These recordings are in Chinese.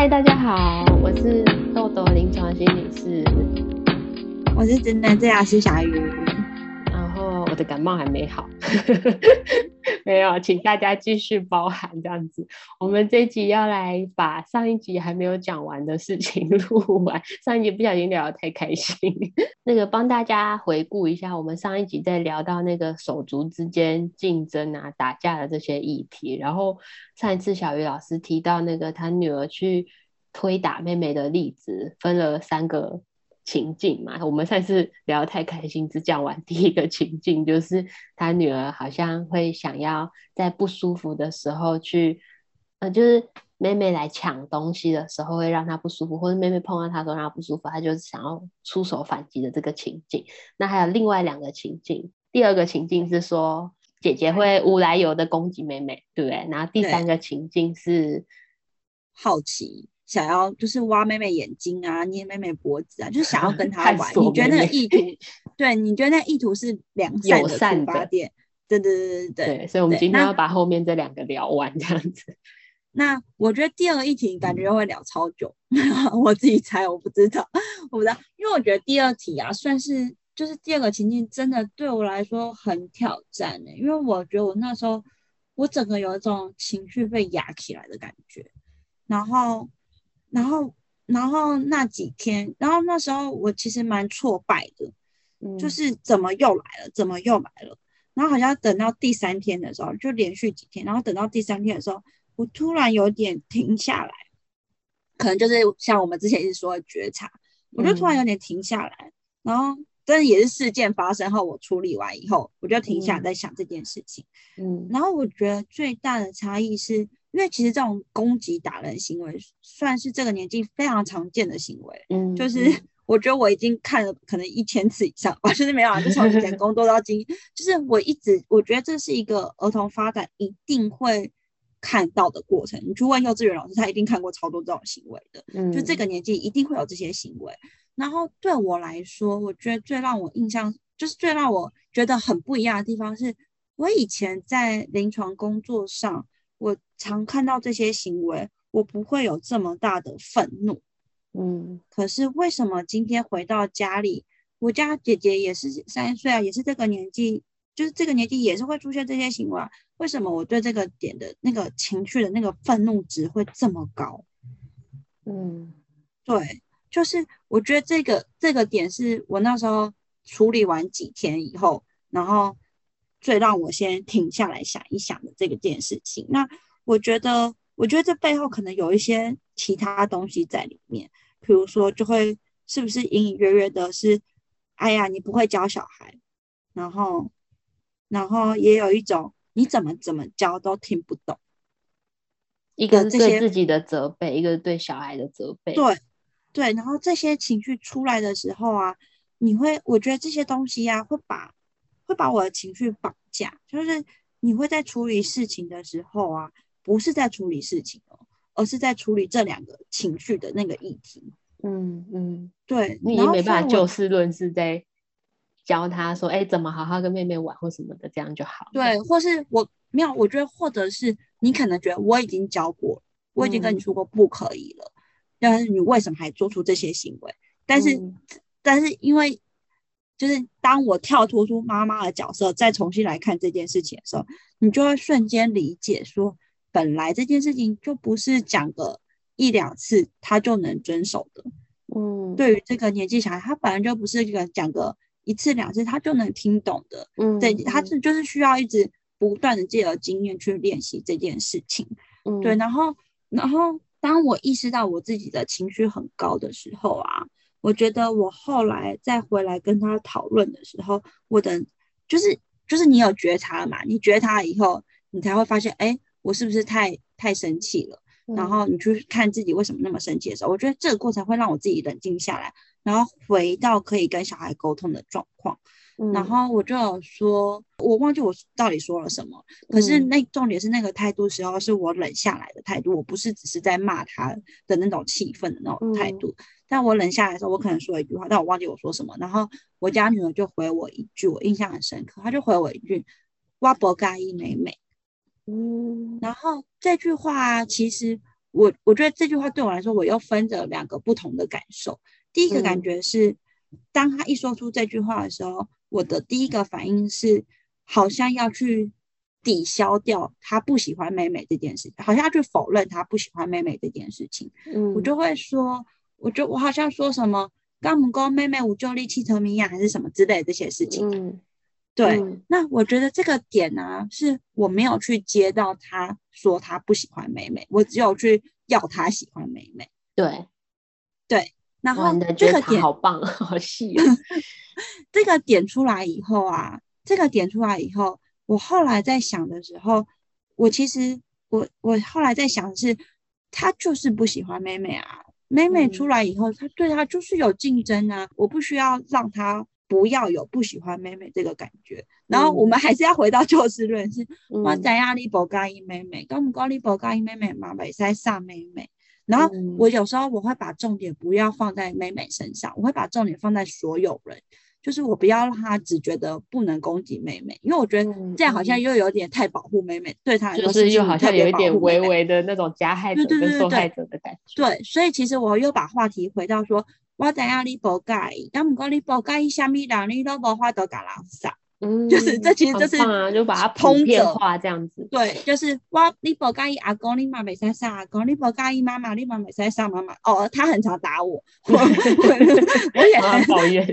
嗨，大家好，我是豆豆临床心理师，我是真的治疗师小鱼。然后我的感冒还没好，没有，请大家继续包涵这样子。我们这一集要来把上一集还没有讲完的事情 录完。上一集不小心聊得太开心，那个帮大家回顾一下，我们上一集在聊到那个手足之间竞争啊、打架的这些议题。然后上一次小鱼老师提到那个他女儿去推打妹妹的例子，分了三个。情境嘛，我们上次聊得太开心，只讲完第一个情境，就是他女儿好像会想要在不舒服的时候去，呃，就是妹妹来抢东西的时候会让她不舒服，或者妹妹碰到她说让她不舒服，她就是想要出手反击的这个情境。那还有另外两个情境，第二个情境是说姐姐会无来由的攻击妹妹，对不对？然后第三个情境是好奇。想要就是挖妹妹眼睛啊，捏妹妹脖子啊，就是想要跟 她玩。你觉得那个意图？对，你觉得那意图是良善的出发点？对对对对对。对，所以我们今天要把后面这两个聊完，这样子。那我觉得第二个议题感觉会聊超久，嗯、我自己猜，我不知道，我不知道，因为我觉得第二题啊，算是就是第二个情境，真的对我来说很挑战的、欸，因为我觉得我那时候我整个有一种情绪被压起来的感觉，然后。然后，然后那几天，然后那时候我其实蛮挫败的，嗯，就是怎么又来了，怎么又来了？然后好像等到第三天的时候，就连续几天，然后等到第三天的时候，我突然有点停下来，可能就是像我们之前一直说的觉察，我就突然有点停下来，嗯，然后真的也是事件发生后，我处理完以后，我就停下来在想这件事情，嗯，然后我觉得最大的差异是。因为其实这种攻击打人行为算是这个年纪非常常见的行为，嗯，就是我觉得我已经看了可能一千次以上吧，就是没有啊，就从以前工作到今，就是我一直我觉得这是一个儿童发展一定会看到的过程。你去问幼稚园老师，他一定看过超多这种行为的，嗯，就这个年纪一定会有这些行为。然后对我来说，我觉得最让我印象就是最让我觉得很不一样的地方是，我以前在临床工作上。我常看到这些行为，我不会有这么大的愤怒，嗯，可是为什么今天回到家里，我家姐姐也是三岁啊，也是这个年纪，就是这个年纪也是会出现这些行为啊，为什么我对这个点的那个情绪的那个愤怒值会这么高？嗯，对，就是我觉得这个这个点是我那时候处理完几天以后，然后。最让我先停下来想一想的这个件事情，那我觉得，我觉得这背后可能有一些其他东西在里面，比如说，就会是不是隐隐约约的是，哎呀，你不会教小孩，然后，然后也有一种你怎么怎么教都听不懂，一个是对自己的责备，一个是对小孩的责备，对，对，然后这些情绪出来的时候啊，你会，我觉得这些东西呀、啊，会把。会把我的情绪绑架，就是你会在处理事情的时候啊，不是在处理事情哦，而是在处理这两个情绪的那个议题。嗯嗯，对，你也没办法就事论事，在教他说，哎，怎么好好跟妹妹玩或什么的，这样就好。对，或是我没有，我觉得或者是你可能觉得我已经教过，我已经跟你说过不可以了，嗯、但是你为什么还做出这些行为？但是，嗯、但是因为。就是当我跳脱出妈妈的角色，再重新来看这件事情的时候，你就会瞬间理解说，本来这件事情就不是讲个一两次他就能遵守的。嗯，对于这个年纪小孩，他本来就不是一个讲个一次两次他就能听懂的。嗯，对，他是就是需要一直不断的借由经验去练习这件事情。嗯，对，然后然后当我意识到我自己的情绪很高的时候啊。我觉得我后来再回来跟他讨论的时候，我的就是就是你有觉察嘛？你觉察以后，你才会发现，哎，我是不是太太生气了？嗯。然后你去看自己为什么那么生气的时候，我觉得这个过程会让我自己冷静下来，然后回到可以跟小孩沟通的状况。然后我就有说，我忘记我到底说了什么。可是那重点是那个态度时候是我冷下来的态度，我不是只是在骂他的那种气愤的那种态度。但我冷下来的时候，我可能说了一句话，但我忘记我说什么。然后我家女儿就回我一句，我印象很深刻，她就回我一句“哇，不介意妹妹”。嗯，然后这句话其实我我觉得这句话对我来说，我又分着两个不同的感受。第一个感觉是，嗯、当他一说出这句话的时候，我的第一个反应是，好像要去抵消掉他不喜欢妹妹这件事，好像要去否认他不喜欢妹妹这件事情。嗯，我就会说，我就我好像说什么，干母公妹妹无就力气成名呀，还是什么之类的这些事情。嗯。对，嗯、那我觉得这个点呢、啊，是我没有去接到他说他不喜欢妹妹，我只有去要他喜欢妹妹。对，对，然后这个点好棒，好细、哦。这个点出来以后啊，这个点出来以后，我后来在想的时候，我其实我我后来在想的是，他就是不喜欢妹妹啊，妹妹出来以后，他对他就是有竞争啊，我不需要让他。不要有不喜欢妹妹这个感觉，然后我们还是要回到就事论事。我在压力不介意妹妹，跟我们高力不介意妹妹嘛，没在上妹妹。然后我有时候我会把重点不要放在妹妹身上，我会把重点放在所有人，就是我不要让他只觉得不能攻击妹妹，因为我觉得这样好像又有点太保护妹妹，对她来说就是又好像有一点微微的那种加害者跟受害者的感觉。对，所以其实我又把话题回到说。我知影你不介意，但不过你不介意虾米人，你都无法度甲人杀。嗯，就是这其实就是、啊、就把它普遍化这样子。对，就是我你不介意阿公，你嘛袂使杀阿公；你不介意妈妈，你嘛袂使杀妈妈。哦，他很常打我，我，我也很讨厌。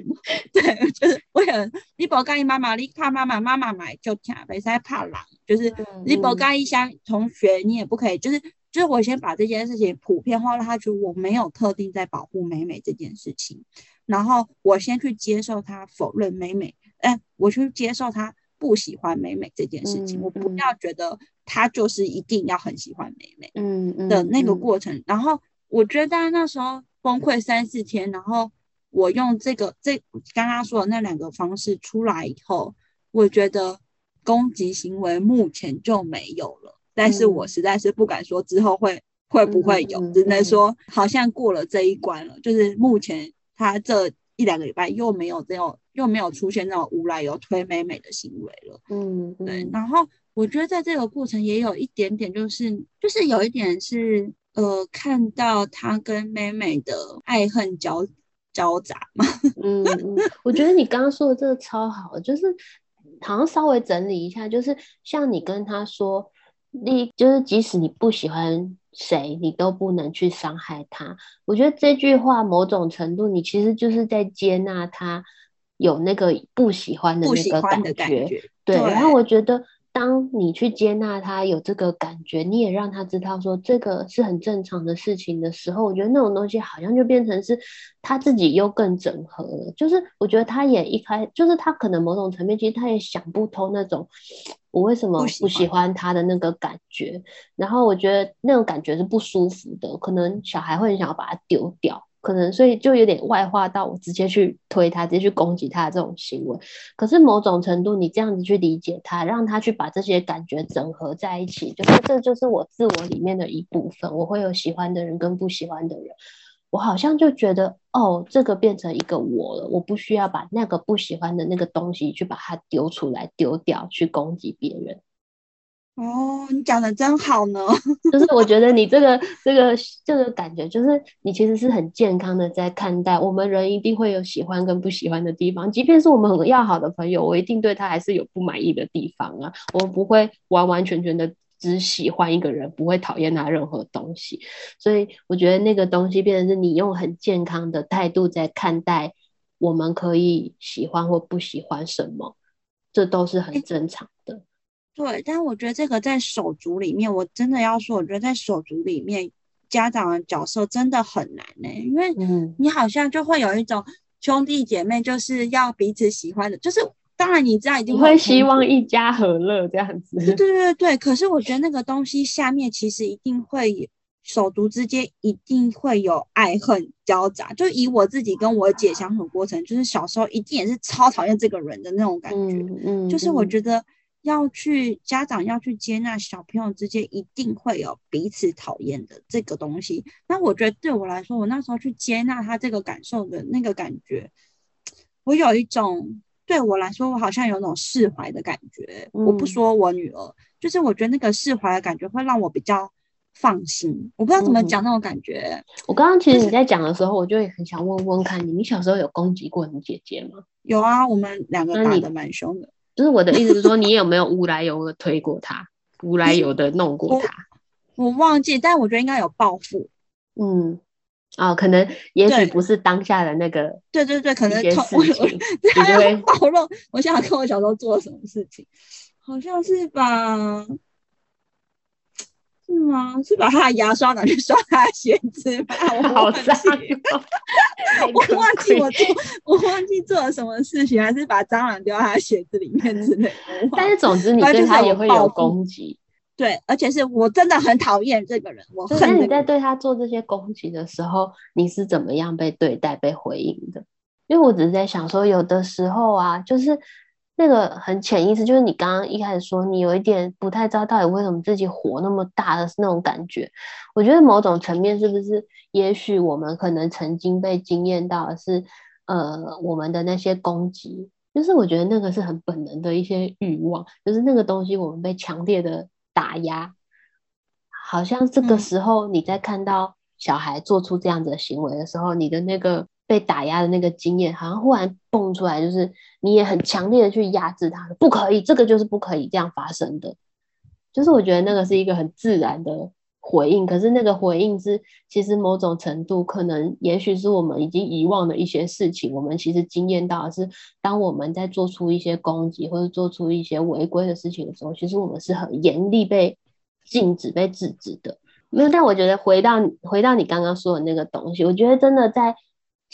对，就是我也你不介意妈妈，你怕妈妈，妈妈买就听，袂使怕人。就是你不介意像同学，你也不可以，就是。就是我先把这件事情普遍化，让他觉得我没有特定在保护美美这件事情，然后我先去接受他否认美美，哎，我去接受他不喜欢美美这件事情，嗯嗯、我不要觉得他就是一定要很喜欢美美，嗯的那个过程。嗯嗯、然后我觉得那时候崩溃三四天，然后我用这个这刚刚说的那两个方式出来以后，我觉得攻击行为目前就没有了。但是我实在是不敢说之后会、嗯、会不会有，只能说好像过了这一关了。就是目前他这一两个礼拜又没有这种又没有出现那种无赖有推妹妹的行为了。嗯，对。然后我觉得在这个过程也有一点点，就是就是有一点是呃，看到他跟妹妹的爱恨交交杂嘛。嗯，我觉得你刚刚说的这个超好，就是好像稍微整理一下，就是像你跟他说。你就是，即使你不喜欢谁，你都不能去伤害他。我觉得这句话某种程度，你其实就是在接纳他有那个不喜欢的那个感觉。感觉对，对，然后我觉得。当你去接纳他有这个感觉，你也让他知道说这个是很正常的事情的时候，我觉得那种东西好像就变成是他自己又更整合了。就是我觉得他也一开，就是他可能某种层面其实他也想不通那种我为什么不喜欢他的那个感觉，然后我觉得那种感觉是不舒服的，可能小孩会很想要把它丢掉。可能所以就有点外化到我直接去推他，直接去攻击他的这种行为。可是某种程度，你这样子去理解他，让他去把这些感觉整合在一起，就是这就是我自我里面的一部分。我会有喜欢的人跟不喜欢的人，我好像就觉得哦，这个变成一个我了。我不需要把那个不喜欢的那个东西去把它丢出来丢掉，去攻击别人。哦，你讲的真好呢。就是我觉得你这个这个这个感觉，就是你其实是很健康的在看待。我们人一定会有喜欢跟不喜欢的地方，即便是我们很要好的朋友，我一定对他还是有不满意的地方啊。我们不会完完全全的只喜欢一个人，不会讨厌他任何东西。所以我觉得那个东西变成是你用很健康的态度在看待，我们可以喜欢或不喜欢什么，这都是很正常的。对，但我觉得这个在手足里面，我真的要说，我觉得在手足里面，家长的角色真的很难呢、欸，因为你好像就会有一种兄弟姐妹就是要彼此喜欢的，就是当然你知道一定会，希望一家和乐这样子。对对对对，可是我觉得那个东西下面其实一定会手足之间一定会有爱恨交杂，就以我自己跟我姐相处过程，就是小时候一定也是超讨厌这个人的那种感觉，嗯，嗯，就是我觉得。要去家长要去接纳小朋友之间一定会有彼此讨厌的这个东西。那我觉得对我来说，我那时候去接纳他这个感受的那个感觉，我有一种对我来说，我好像有种释怀的感觉。嗯、我不说我女儿，就是我觉得那个释怀的感觉会让我比较放心。我不知道怎么讲那种感觉。嗯、我刚刚其实你在讲的时候，我就也很想问问看你，你小时候有攻击过你姐姐吗？有啊，我们两个打的蛮凶的。就是我的意思是说，你有没有无来由的推过他，无来由的弄过他？我忘记，但我觉得应该有报复。嗯。哦，可能也许不是当下的那个，对对对，可能我他要 暴露，我想想看我小时候做了什么事情，好像是把，是吗？是把他的牙刷拿去刷他的鞋子吧？我 好脏，我忘记我做，我忘记做了什么事情，还是把蟑螂丢在他的鞋子里面之类的。但是总之，你对他也会有攻击。对，而且是我真的很讨厌这个人。我恨、这个。那你在对他做这些攻击的时候，你是怎么样被对待、被回应的？因为我只是在想说，有的时候啊，就是那个很潜意识，就是你刚刚一开始说，你有一点不太知道到底为什么自己火那么大的那种感觉。我觉得某种层面是不是，也许我们可能曾经被惊艳到的是，呃，我们的那些攻击，就是我觉得那个是很本能的一些欲望，就是那个东西我们被强烈的。打压，好像这个时候你在看到小孩做出这样子的行为的时候，嗯、你的那个被打压的那个经验，好像忽然蹦出来，就是你也很强烈的去压制他，不可以，这个就是不可以这样发生的。就是我觉得那个是一个很自然的回应，可是那个回应是其实某种程度可能，也许是我们已经遗忘的一些事情。我们其实经验到的是，当我们在做出一些攻击或者做出一些违规的事情的时候，其实我们是很严厉被禁止、被制止的。没有，但我觉得回到回到你刚刚说的那个东西，我觉得真的在，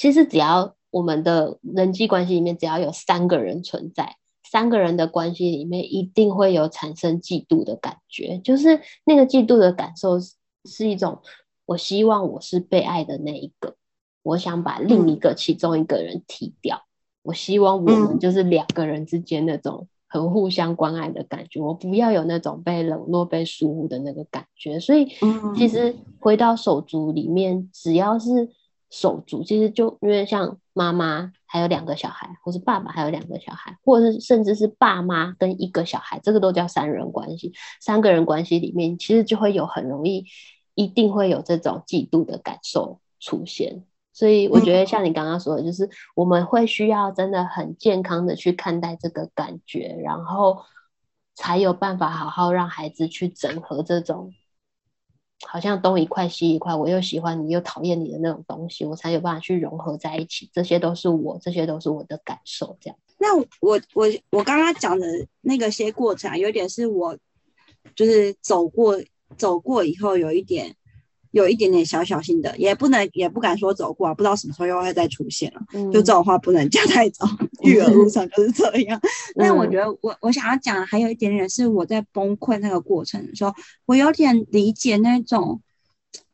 其实只要我们的人际关系里面只要有三个人存在。三个人的关系里面，一定会有产生嫉妒的感觉，就是那个嫉妒的感受是，是一种，我希望我是被爱的那一个，我想把另一个其中一个人踢掉，嗯、我希望我们就是两个人之间那种很互相关爱的感觉，我不要有那种被冷落、被疏忽的那个感觉。所以，其实回到手足里面，只要是手足，其实就因为像妈妈。还有两个小孩，或是爸爸还有两个小孩，或者是甚至是爸妈跟一个小孩，这个都叫三人关系。三个人关系里面，其实就会有很容易，一定会有这种嫉妒的感受出现。所以我觉得像你刚刚说的，就是我们会需要真的很健康的去看待这个感觉，然后才有办法好好让孩子去整合这种。好像东一块西一块，我又喜欢你又讨厌你的那种东西，我才有办法去融合在一起。这些都是我，这些都是我的感受。这样。那我我我刚刚讲的那个些过程，啊有点是我就是走过走过以后有一点。有一点点小小心的，也不能也不敢说走过啊，不知道什么时候又会再出现了。嗯、就这种话不能讲太早，育儿路上就是这样。嗯、但我觉得我我想要讲的还有一点点是我在崩溃那个过程的时候，我有点理解那种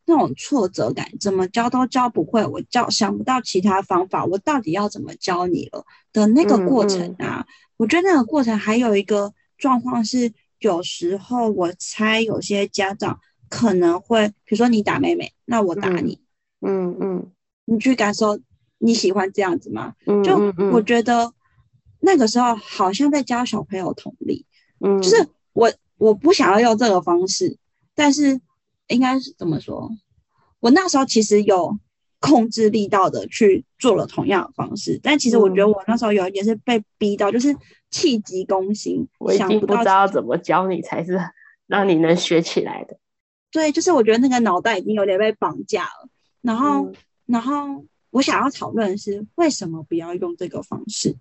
那种挫折感，怎么教都教不会，我教想不到其他方法，我到底要怎么教你了的那个过程啊。我觉得那个过程还有一个状况是，有时候我猜有些家长。可能会，比如说你打妹妹，那我打你，嗯嗯，嗯你去感受你喜欢这样子吗？嗯、就我觉得那个时候好像在教小朋友同理，嗯，就是我我不想要用这个方式，但是应该是怎么说？我那时候其实有控制力道的去做了同样的方式，但其实我觉得我那时候有一点是被逼到，就是气急攻心，我已经不知道怎么教你才是让你能学起来的。对，就是我觉得那个脑袋已经有点被绑架了，然后，嗯、然后我想要讨论的是为什么不要用这个方式？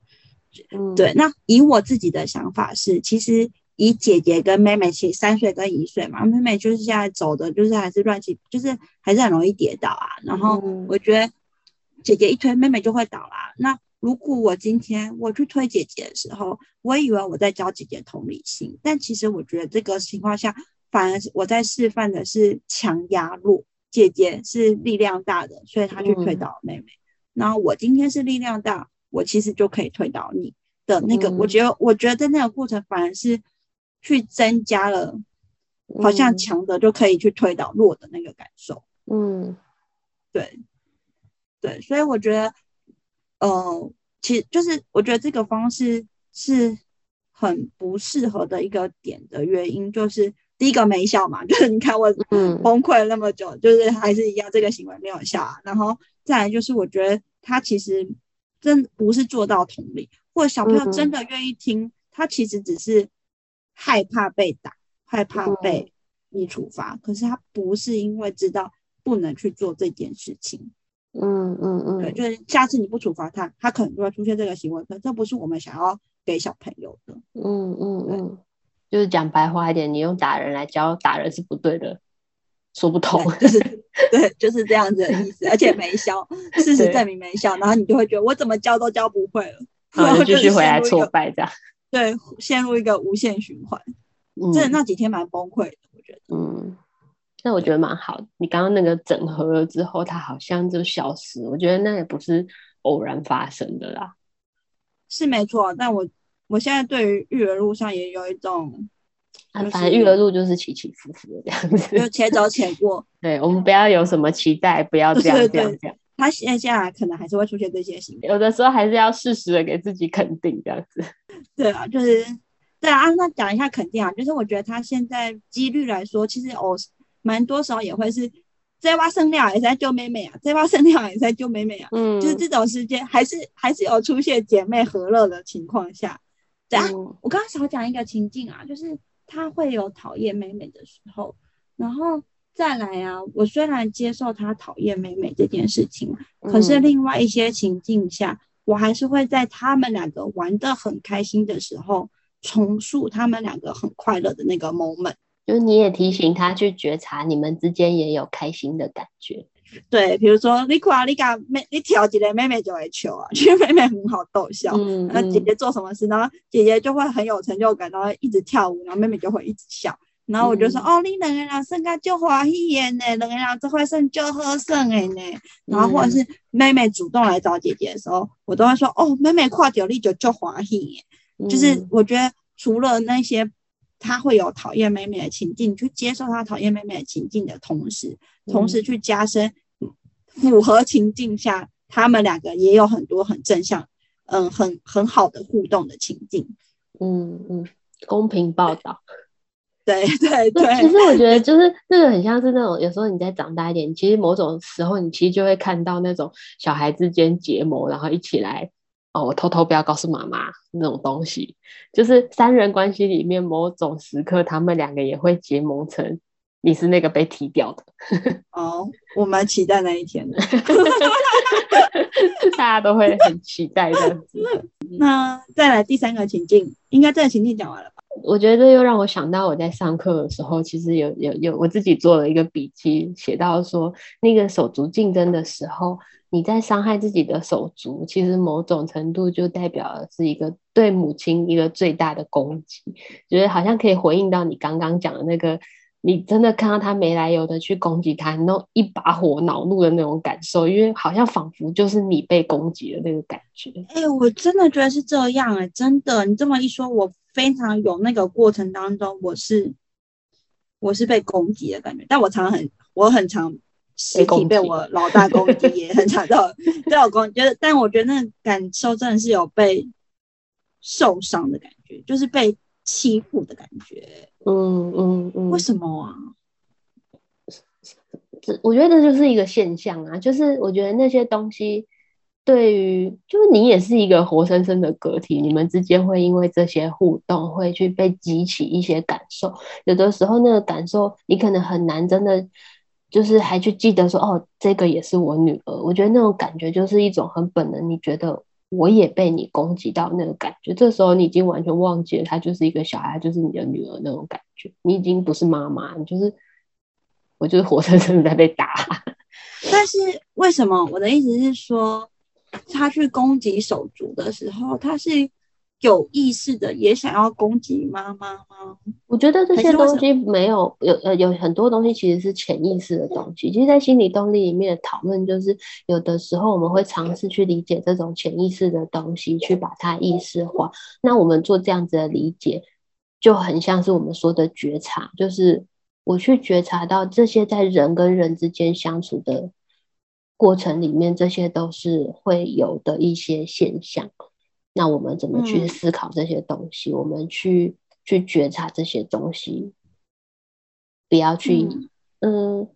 嗯，对，那以我自己的想法是，其实以姐姐跟妹妹，其实三岁跟一岁嘛，妹妹就是现在走的，就是还是乱七，就是还是很容易跌倒啊。然后我觉得姐姐一推，妹妹就会倒啦。那如果我今天我去推姐姐的时候，我以为我在教姐姐同理心，但其实我觉得这个情况下。反而我在示范的是强压弱，姐姐是力量大的，所以她去推倒妹妹。嗯、然后我今天是力量大，我其实就可以推倒你的那个。嗯、我觉得，我觉得在那个过程反而是去增加了，好像强的就可以去推倒弱的那个感受。嗯，对，对，所以我觉得，呃，其实就是我觉得这个方式是很不适合的一个点的原因，就是。第一个没效嘛，就是你看我崩溃了那么久，嗯、就是还是一样这个行为没有效啊。然后再来就是我觉得他其实真不是做到同理，或者小朋友真的愿意听，嗯、他其实只是害怕被打，害怕被你处罚，嗯、可是他不是因为知道不能去做这件事情。嗯嗯嗯，对，就是下次你不处罚他，他可能就会出现这个行为，可这不是我们想要给小朋友的。嗯嗯嗯。就是讲白话一点，你用打人来教打人是不对的，说不通。就是对，就是这样子的意思，而且没效，事实证明没效，然后你就会觉得我怎么教都教不会了，然后继续回来挫败这样。对，陷入一个无限循环。嗯，真的那几天蛮崩溃的，我觉得。嗯，那我觉得蛮好的。你刚刚那个整合了之后，它好像就消失。我觉得那也不是偶然发生的啦。是没错，但我。我现在对于育儿路上也有一种，啊，反正育儿路就是起起伏伏的这样子，就且走且过。对，我们不要有什么期待，不要这样这样这样。他现在可能还是会出现这些行为，有的时候还是要适时的给自己肯定这样子。对啊，就是对啊，那讲一下肯定啊，就是我觉得他现在几率来说，其实哦，蛮多时候也会是这把生料也在救妹妹啊，这把生料也在救妹妹啊，嗯，就是这种时间还是还是有出现姐妹和乐的情况下。对啊，我刚刚少讲一个情境啊，就是他会有讨厌妹妹的时候，然后再来啊，我虽然接受他讨厌妹妹这件事情，可是另外一些情境下，我还是会在他们两个玩的很开心的时候，重塑他们两个很快乐的那个 moment。就是你也提醒他去觉察，你们之间也有开心的感觉。对，比如说你看你家妹，你调几个妹妹就会笑啊，因 为妹妹很好逗笑。嗯，然后姐姐做什么事，然后姐姐就会很有成就感，然后一直跳舞，然后妹妹就会一直笑。然后我就说，嗯、哦，你两个人生个就欢喜耶呢，两个人就会生就好生哎呢。然后或者是妹妹主动来找姐姐的时候，我都会说，哦，妹妹看到你就就欢喜耶。嗯、就是我觉得除了那些他会有讨厌妹妹的情境，去接受他讨厌妹妹的情境的同时，同时去加深。符合情境下，他们两个也有很多很正向，嗯，很很好的互动的情境。嗯嗯，公平报道。对对对。其实我觉得就是这个很像是那种，有时候你再长大一点，其实某种时候你其实就会看到那种小孩之间结盟，然后一起来哦，我偷偷不要告诉妈妈那种东西，就是三人关系里面某种时刻，他们两个也会结盟成。你是那个被踢掉的 哦，我蛮期待那一天的，大家都会很期待这样子。那再来第三个情境，应该这个情境讲完了吧？我觉得这又让我想到我在上课的时候，其实有有有我自己做了一个笔记，写到说那个手足竞争的时候，你在伤害自己的手足，其实某种程度就代表了是一个对母亲一个最大的攻击，觉得好像可以回应到你刚刚讲的那个。你真的看到他没来由的去攻击他，那种一把火恼怒的那种感受，因为好像仿佛就是你被攻击的那个感觉。哎、欸，我真的觉得是这样哎、欸，真的，你这么一说，我非常有那个过程当中，我是我是被攻击的感觉，但我常很我很常实体被我老大攻击，也很常到 被我攻击，但我觉得那个感受真的是有被受伤的感觉，就是被欺负的感觉。嗯嗯嗯，嗯为什么啊？这我觉得这就是一个现象啊，就是我觉得那些东西对于，就是你也是一个活生生的个体，你们之间会因为这些互动会去被激起一些感受，有的时候那个感受你可能很难真的就是还去记得说哦，这个也是我女儿。我觉得那种感觉就是一种很本能，你觉得。我也被你攻击到那个感觉，这时候你已经完全忘记了，她就是一个小孩，就是你的女儿那种感觉。你已经不是妈妈，你就是我，就是活生生的在被打。但是为什么？我的意思是说，他去攻击手足的时候，他是。有意识的也想要攻击妈妈吗？我觉得这些东西没有有呃有很多东西其实是潜意识的东西。其实，在心理动力里面的讨论，就是有的时候我们会尝试去理解这种潜意识的东西，去把它意识化。那我们做这样子的理解，就很像是我们说的觉察，就是我去觉察到这些在人跟人之间相处的过程里面，这些都是会有的一些现象。那我们怎么去思考这些东西？嗯、我们去去觉察这些东西，不要去，嗯，嗯，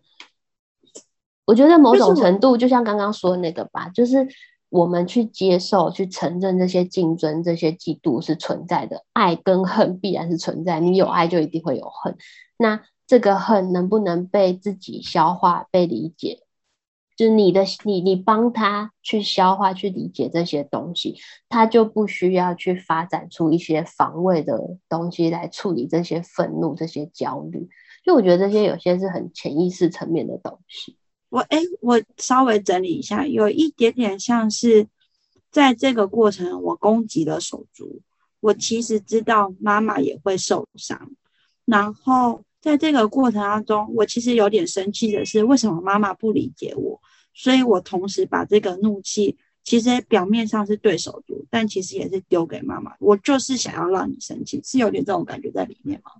我觉得某种程度就像刚刚说的那个吧，就是我们去接受、去承认这些竞争、这些嫉妒是存在的，爱跟恨必然是存在，你有爱就一定会有恨，那这个恨能不能被自己消化、被理解？是你的，你你帮他去消化、去理解这些东西，他就不需要去发展出一些防卫的东西来处理这些愤怒、这些焦虑。就我觉得这些有些是很潜意识层面的东西。我哎，我稍微整理一下，有一点点像是在这个过程，我攻击了手足，我其实知道妈妈也会受伤，然后。在这个过程当中，我其实有点生气的是，为什么妈妈不理解我？所以我同时把这个怒气，其实表面上是对手足，但其实也是丢给妈妈。我就是想要让你生气，是有点这种感觉在里面吗？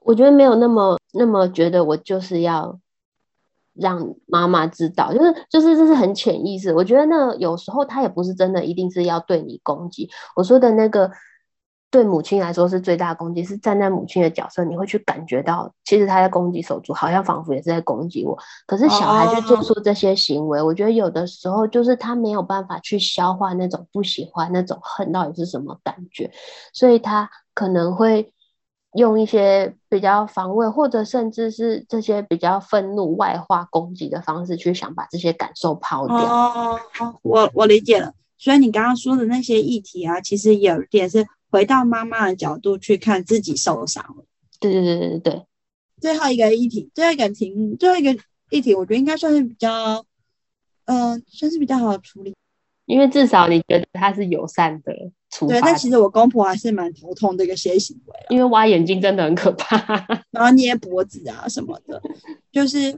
我觉得没有那么那么觉得，我就是要让妈妈知道，就是就是这是很潜意识。我觉得那有时候他也不是真的一定是要对你攻击。我说的那个。对母亲来说是最大的攻击，是站在母亲的角色，你会去感觉到，其实他在攻击手足，好像仿佛也是在攻击我。可是小孩去做出这些行为，oh. 我觉得有的时候就是他没有办法去消化那种不喜欢、那种恨到底是什么感觉，所以他可能会用一些比较防卫，或者甚至是这些比较愤怒、外化攻击的方式去想把这些感受抛掉。哦、oh.，我我理解了。所以你刚刚说的那些议题啊，其实有一点是。回到妈妈的角度去看自己受伤了，对对对对对。最后一个议题，最后一个题目，最后一个议题，我觉得应该算是比较，嗯、呃，算是比较好处理，因为至少你觉得他是友善的。对，但其实我公婆还是蛮头痛这个些行为，因为挖眼睛真的很可怕，然后捏脖子啊什么的，就是，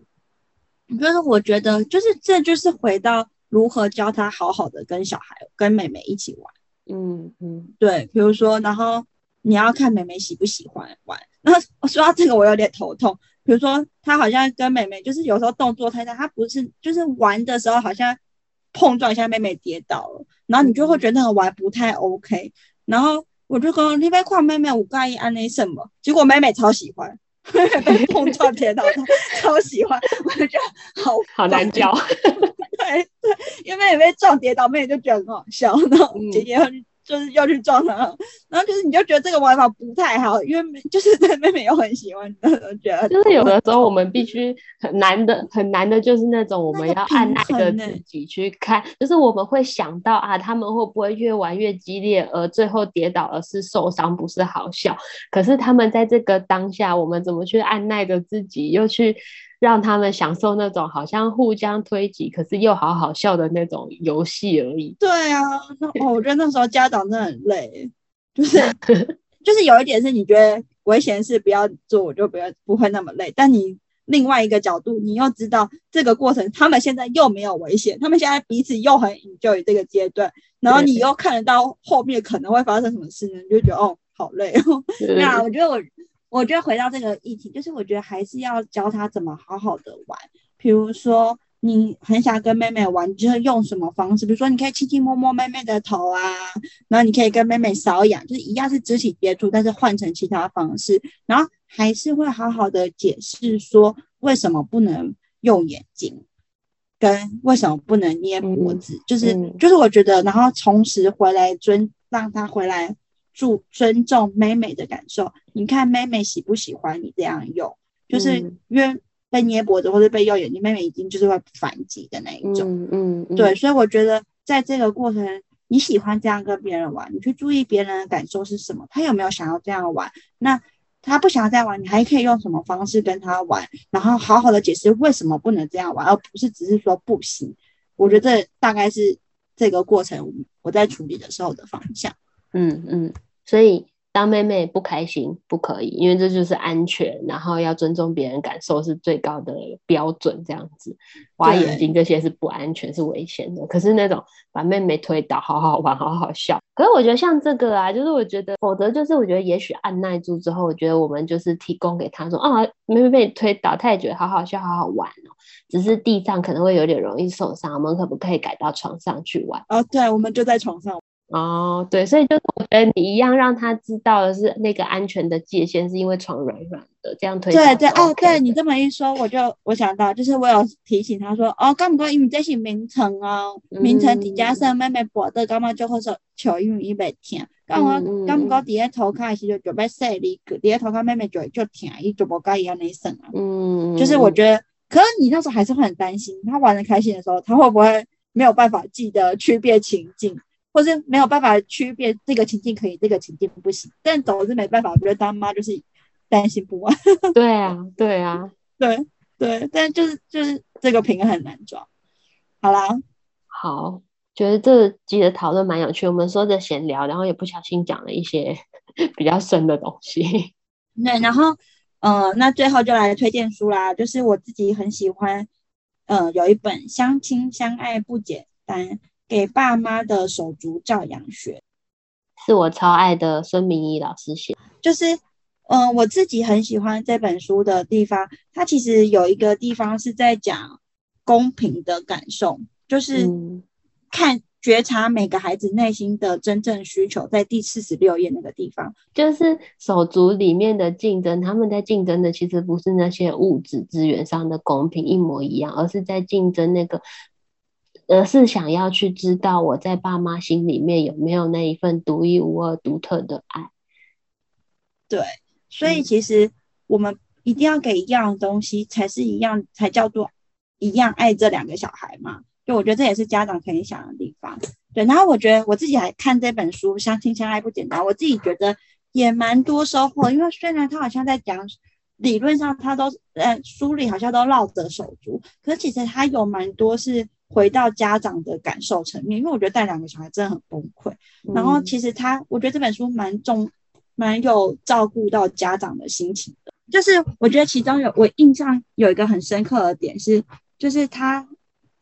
就是我觉得，就是这就是回到如何教他好好的跟小孩、跟妹妹一起玩。嗯嗯，对，比如说，然后你要看妹妹喜不喜欢玩。然后我说到这个，我有点头痛。比如说，他好像跟妹妹就是有时候动作太大，他不是就是玩的时候好像碰撞一下，妹妹跌倒了，然后你就会觉得那个玩不太 OK。然后我就说你别看妹妹，我介意安那什么，结果妹妹超喜欢，妹妹被碰撞跌倒，超喜欢，我就觉得好好难教。妹妹撞跌倒，妹妹就觉得很好笑，然后姐姐要去、嗯、就是要去撞她，然后就是你就觉得这个玩法不太好，因为 就是对妹妹又很喜欢，我觉得就是有的时候我们必须很难的，很难的就是那种我们要按耐着自己去看，就是我们会想到啊，他们会不会越玩越激烈，而最后跌倒而是受伤，不是好笑。可是他们在这个当下，我们怎么去按耐着自己，又去。让他们享受那种好像互相推挤，可是又好好笑的那种游戏而已。对啊，那我觉得那时候家长真的很累，就是 就是有一点是你觉得危险的事不要做，我就不要不会那么累。但你另外一个角度，你又知道这个过程，他们现在又没有危险，他们现在彼此又很 enjoy 这个阶段，然后你又看得到后面可能会发生什么事呢？你就觉得哦，好累哦。那我觉得我。我觉得回到这个议题，就是我觉得还是要教他怎么好好的玩。比如说，你很想跟妹妹玩，你就会用什么方式？比如说，你可以轻轻摸摸妹妹的头啊，然后你可以跟妹妹搔痒，就是一样是肢体接触，但是换成其他方式。然后还是会好好的解释说，为什么不能用眼睛，跟为什么不能捏脖子，嗯、就是、嗯、就是我觉得，然后同时回来尊让他回来。注尊重妹妹的感受，你看妹妹喜不喜欢你这样用？就是因为被捏脖子或者被用眼睛，妹妹已经就是会反击的那一种。嗯嗯，嗯，对，所以我觉得在这个过程，你喜欢这样跟别人玩，你去注意别人的感受是什么，他有没有想要这样玩？那他不想要这样玩，你还可以用什么方式跟他玩？然后好好的解释为什么不能这样玩，而不是只是说不行。我觉得这大概是这个过程我在处理的时候的方向。嗯嗯，所以当妹妹不开心不可以，因为这就是安全，然后要尊重别人感受是最高的标准。这样子，挖眼睛这些是不安全，是危险的。可是那种把妹妹推倒，好好玩，好好笑。可是我觉得像这个啊，就是我觉得，否则就是我觉得，也许按耐住之后，我觉得我们就是提供给他说，啊，妹妹被你推倒，他也觉得好好笑，好好玩哦。只是地上可能会有点容易受伤，我们可不可以改到床上去玩？哦，对，我们就在床上。哦，对，所以就是我觉得你一样让他知道的是那个安全的界限，是因为床软软的，这样推、OK。对对哦，对你这么一说，我就我想到，就是我有提醒他说，哦，刚刚因为这是名称哦，名称底加上妹妹博的，刚刚就会说求因为伊袂听，刚刚刚刚底下头开始就就被塞里，底下头开妹妹就就听，伊就不该一样的声啊。嗯，就是我觉得，可是你那时候还是会很担心，他玩的开心的时候，他会不会没有办法记得区别情境？或是没有办法区别这个情境可以，这个情境不行，但总是没办法。我觉得当妈就是担心不完。对啊，对啊，对对，但就是就是这个平衡很难抓。好啦，好，觉得这集的讨论蛮有趣。我们说着闲聊，然后也不小心讲了一些 比较深的东西。对，然后呃，那最后就来推荐书啦，就是我自己很喜欢，呃，有一本《相亲相爱不简单》。给爸妈的手足教养学，是我超爱的孙明义老师写。就是，嗯、呃，我自己很喜欢这本书的地方，它其实有一个地方是在讲公平的感受，就是看觉察每个孩子内心的真正需求，在第四十六页那个地方，就是手足里面的竞争，他们在竞争的其实不是那些物质资源上的公平一模一样，而是在竞争那个。而是想要去知道我在爸妈心里面有没有那一份独一无二、独特的爱。对，所以其实我们一定要给一样的东西，才是一样，才叫做一样爱这两个小孩嘛。就我觉得这也是家长可以想的地方。对，然后我觉得我自己还看这本书《相亲相爱不简单》，我自己觉得也蛮多收获。因为虽然他好像在讲理论上，他都呃书里好像都绕着手足，可是其实他有蛮多是。回到家长的感受层面，因为我觉得带两个小孩真的很崩溃。嗯、然后其实他，我觉得这本书蛮重、蛮有照顾到家长的心情的。就是我觉得其中有我印象有一个很深刻的点是，就是他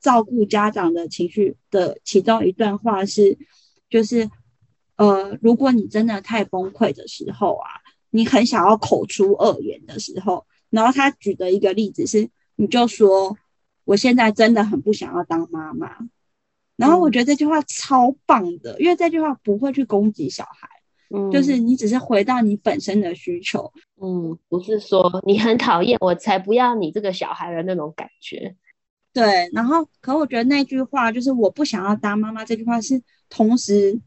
照顾家长的情绪的其中一段话是，就是呃，如果你真的太崩溃的时候啊，你很想要口出恶言的时候，然后他举的一个例子是，你就说。我现在真的很不想要当妈妈，然后我觉得这句话超棒的，嗯、因为这句话不会去攻击小孩，嗯，就是你只是回到你本身的需求，嗯，不是说你很讨厌我才不要你这个小孩的那种感觉，对。然后，可我觉得那句话就是我不想要当妈妈这句话是同时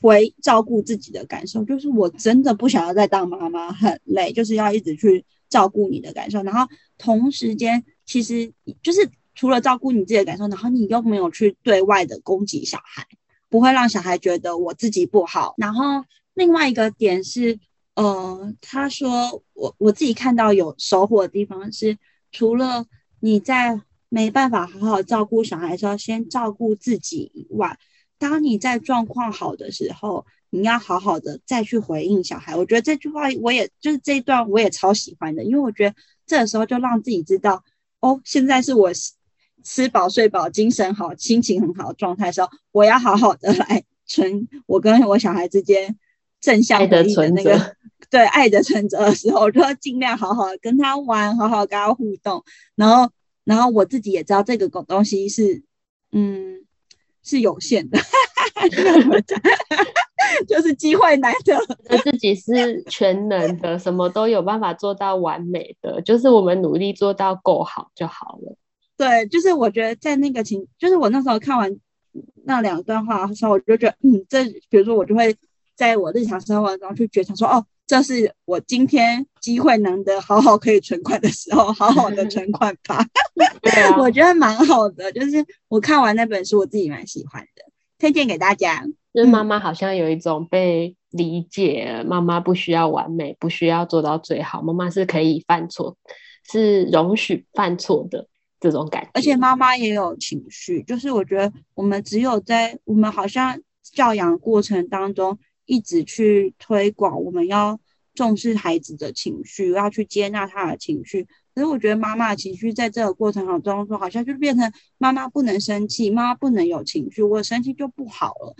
回照顾自己的感受，就是我真的不想要再当妈妈，很累，就是要一直去照顾你的感受，然后同时间其实就是。除了照顾你自己的感受，然后你又没有去对外的攻击小孩，不会让小孩觉得我自己不好。然后另外一个点是，呃，他说我我自己看到有收获的地方是，除了你在没办法好好照顾小孩的时候，先照顾自己以外，当你在状况好的时候，你要好好的再去回应小孩。我觉得这句话我也就是这一段我也超喜欢的，因为我觉得这个时候就让自己知道，哦，现在是我。吃饱睡饱，精神好，心情很好的状态的时候，我要好好的来存我跟我小孩之间正向的存那个对爱的存折的时候，我就要尽量好好的跟他玩，好好跟他互动。然后，然后我自己也知道这个东西是，嗯，是有限的，就是机会难得。自己是全能的，什么都有办法做到完美的，就是我们努力做到够好就好了。对，就是我觉得在那个情，就是我那时候看完那两段话的时候，我就觉得，嗯，这比如说我就会在我日常生活中去觉察说，哦，这是我今天机会难得，好好可以存款的时候，好好的存款吧。我觉得蛮好的，就是我看完那本书，我自己蛮喜欢的，推荐给大家。就是妈妈好像有一种被理解，妈妈不需要完美，不需要做到最好，妈妈是可以犯错，是容许犯错的。这种感觉，而且妈妈也有情绪，就是我觉得我们只有在我们好像教养过程当中，一直去推广我们要重视孩子的情绪，要去接纳他的情绪。可是我觉得妈妈的情绪在这个过程当中，说好像就变成妈妈不能生气，妈妈不能有情绪，我生气就不好了。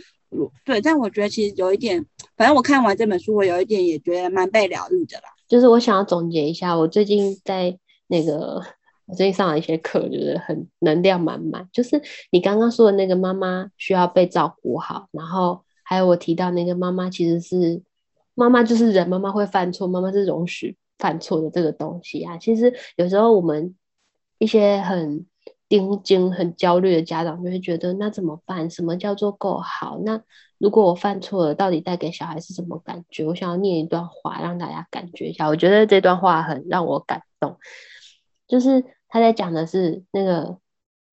对，但我觉得其实有一点，反正我看完这本书，我有一点也觉得蛮被疗愈的啦。就是我想要总结一下，我最近在那个。我最近上了一些课，就是很能量满满。就是你刚刚说的那个妈妈需要被照顾好，然后还有我提到那个妈妈其实是妈妈就是人，妈妈会犯错，妈妈是容许犯错的这个东西啊。其实有时候我们一些很盯紧、很焦虑的家长就会觉得，那怎么办？什么叫做够好？那如果我犯错了，到底带给小孩是什么感觉？我想要念一段话让大家感觉一下。我觉得这段话很让我感动，就是他在讲的是那个。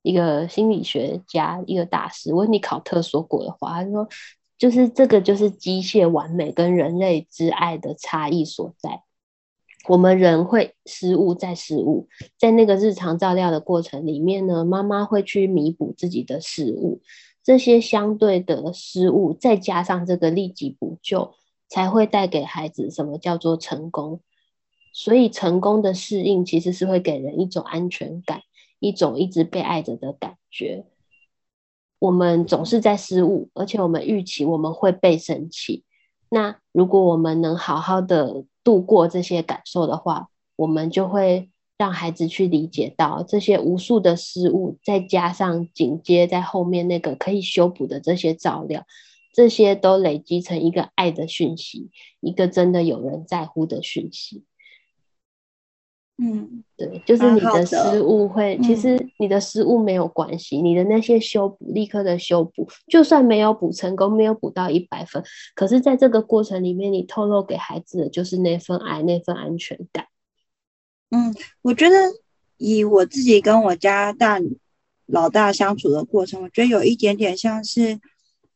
一个心理学家，一个大师温尼考特说过的话，他说：“就是这个，就是机械完美跟人类之爱的差异所在。我们人会失误再失误，在那个日常照料的过程里面呢，妈妈会去弥补自己的失误，这些相对的失误，再加上这个立即补救，才会带给孩子什么叫做成功。所以，成功的适应其实是会给人一种安全感。”一种一直被爱着的感觉。我们总是在失误，而且我们预期我们会被生气。那如果我们能好好的度过这些感受的话，我们就会让孩子去理解到这些无数的失误，再加上紧接在后面那个可以修补的这些照料，这些都累积成一个爱的讯息，一个真的有人在乎的讯息。嗯，对，就是你的失误会，其实你的失误没有关系，嗯、你的那些修补，立刻的修补，就算没有补成功，没有补到一百分，可是在这个过程里面，你透露给孩子的就是那份爱，那份安全感。嗯，我觉得以我自己跟我家大老大相处的过程，我觉得有一点点像是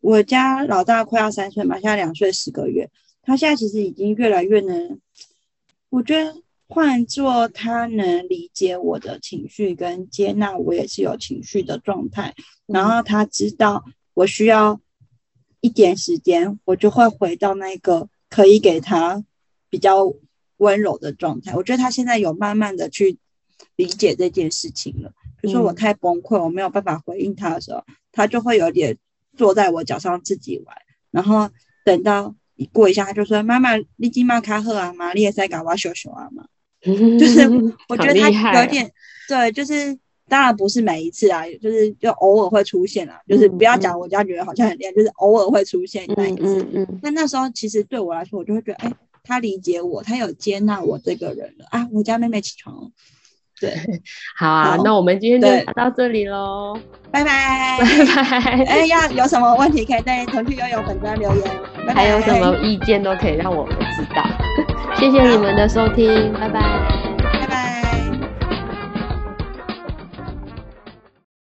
我家老大快要三岁嘛，现在两岁十个月，他现在其实已经越来越能，我觉得。换做他能理解我的情绪跟接纳我也是有情绪的状态，然后他知道我需要一点时间，我就会回到那个可以给他比较温柔的状态。我觉得他现在有慢慢的去理解这件事情了。比如说我太崩溃，我没有办法回应他的时候，他就会有点坐在我脚上自己玩，然后等到你过一下，他就说：“妈妈，你今麦卡喝啊妈，你也在搞我秀秀啊嘛。” 就是 我觉得他有点对，就是当然不是每一次啊，就是就偶尔会出现啊，就是不要讲我家女儿好像很厉害，就是偶尔会出现那一次。那那时候其实对我来说，我就会觉得，哎，他理解我，他有接纳我这个人了啊。我家妹妹起床了，对，好啊，那我们今天就聊到这里喽，拜拜拜拜。哎，要有什么问题可以在童趣悠游粉专留言，还有什么意见都可以让我们知道。谢谢你们的收听，拜拜。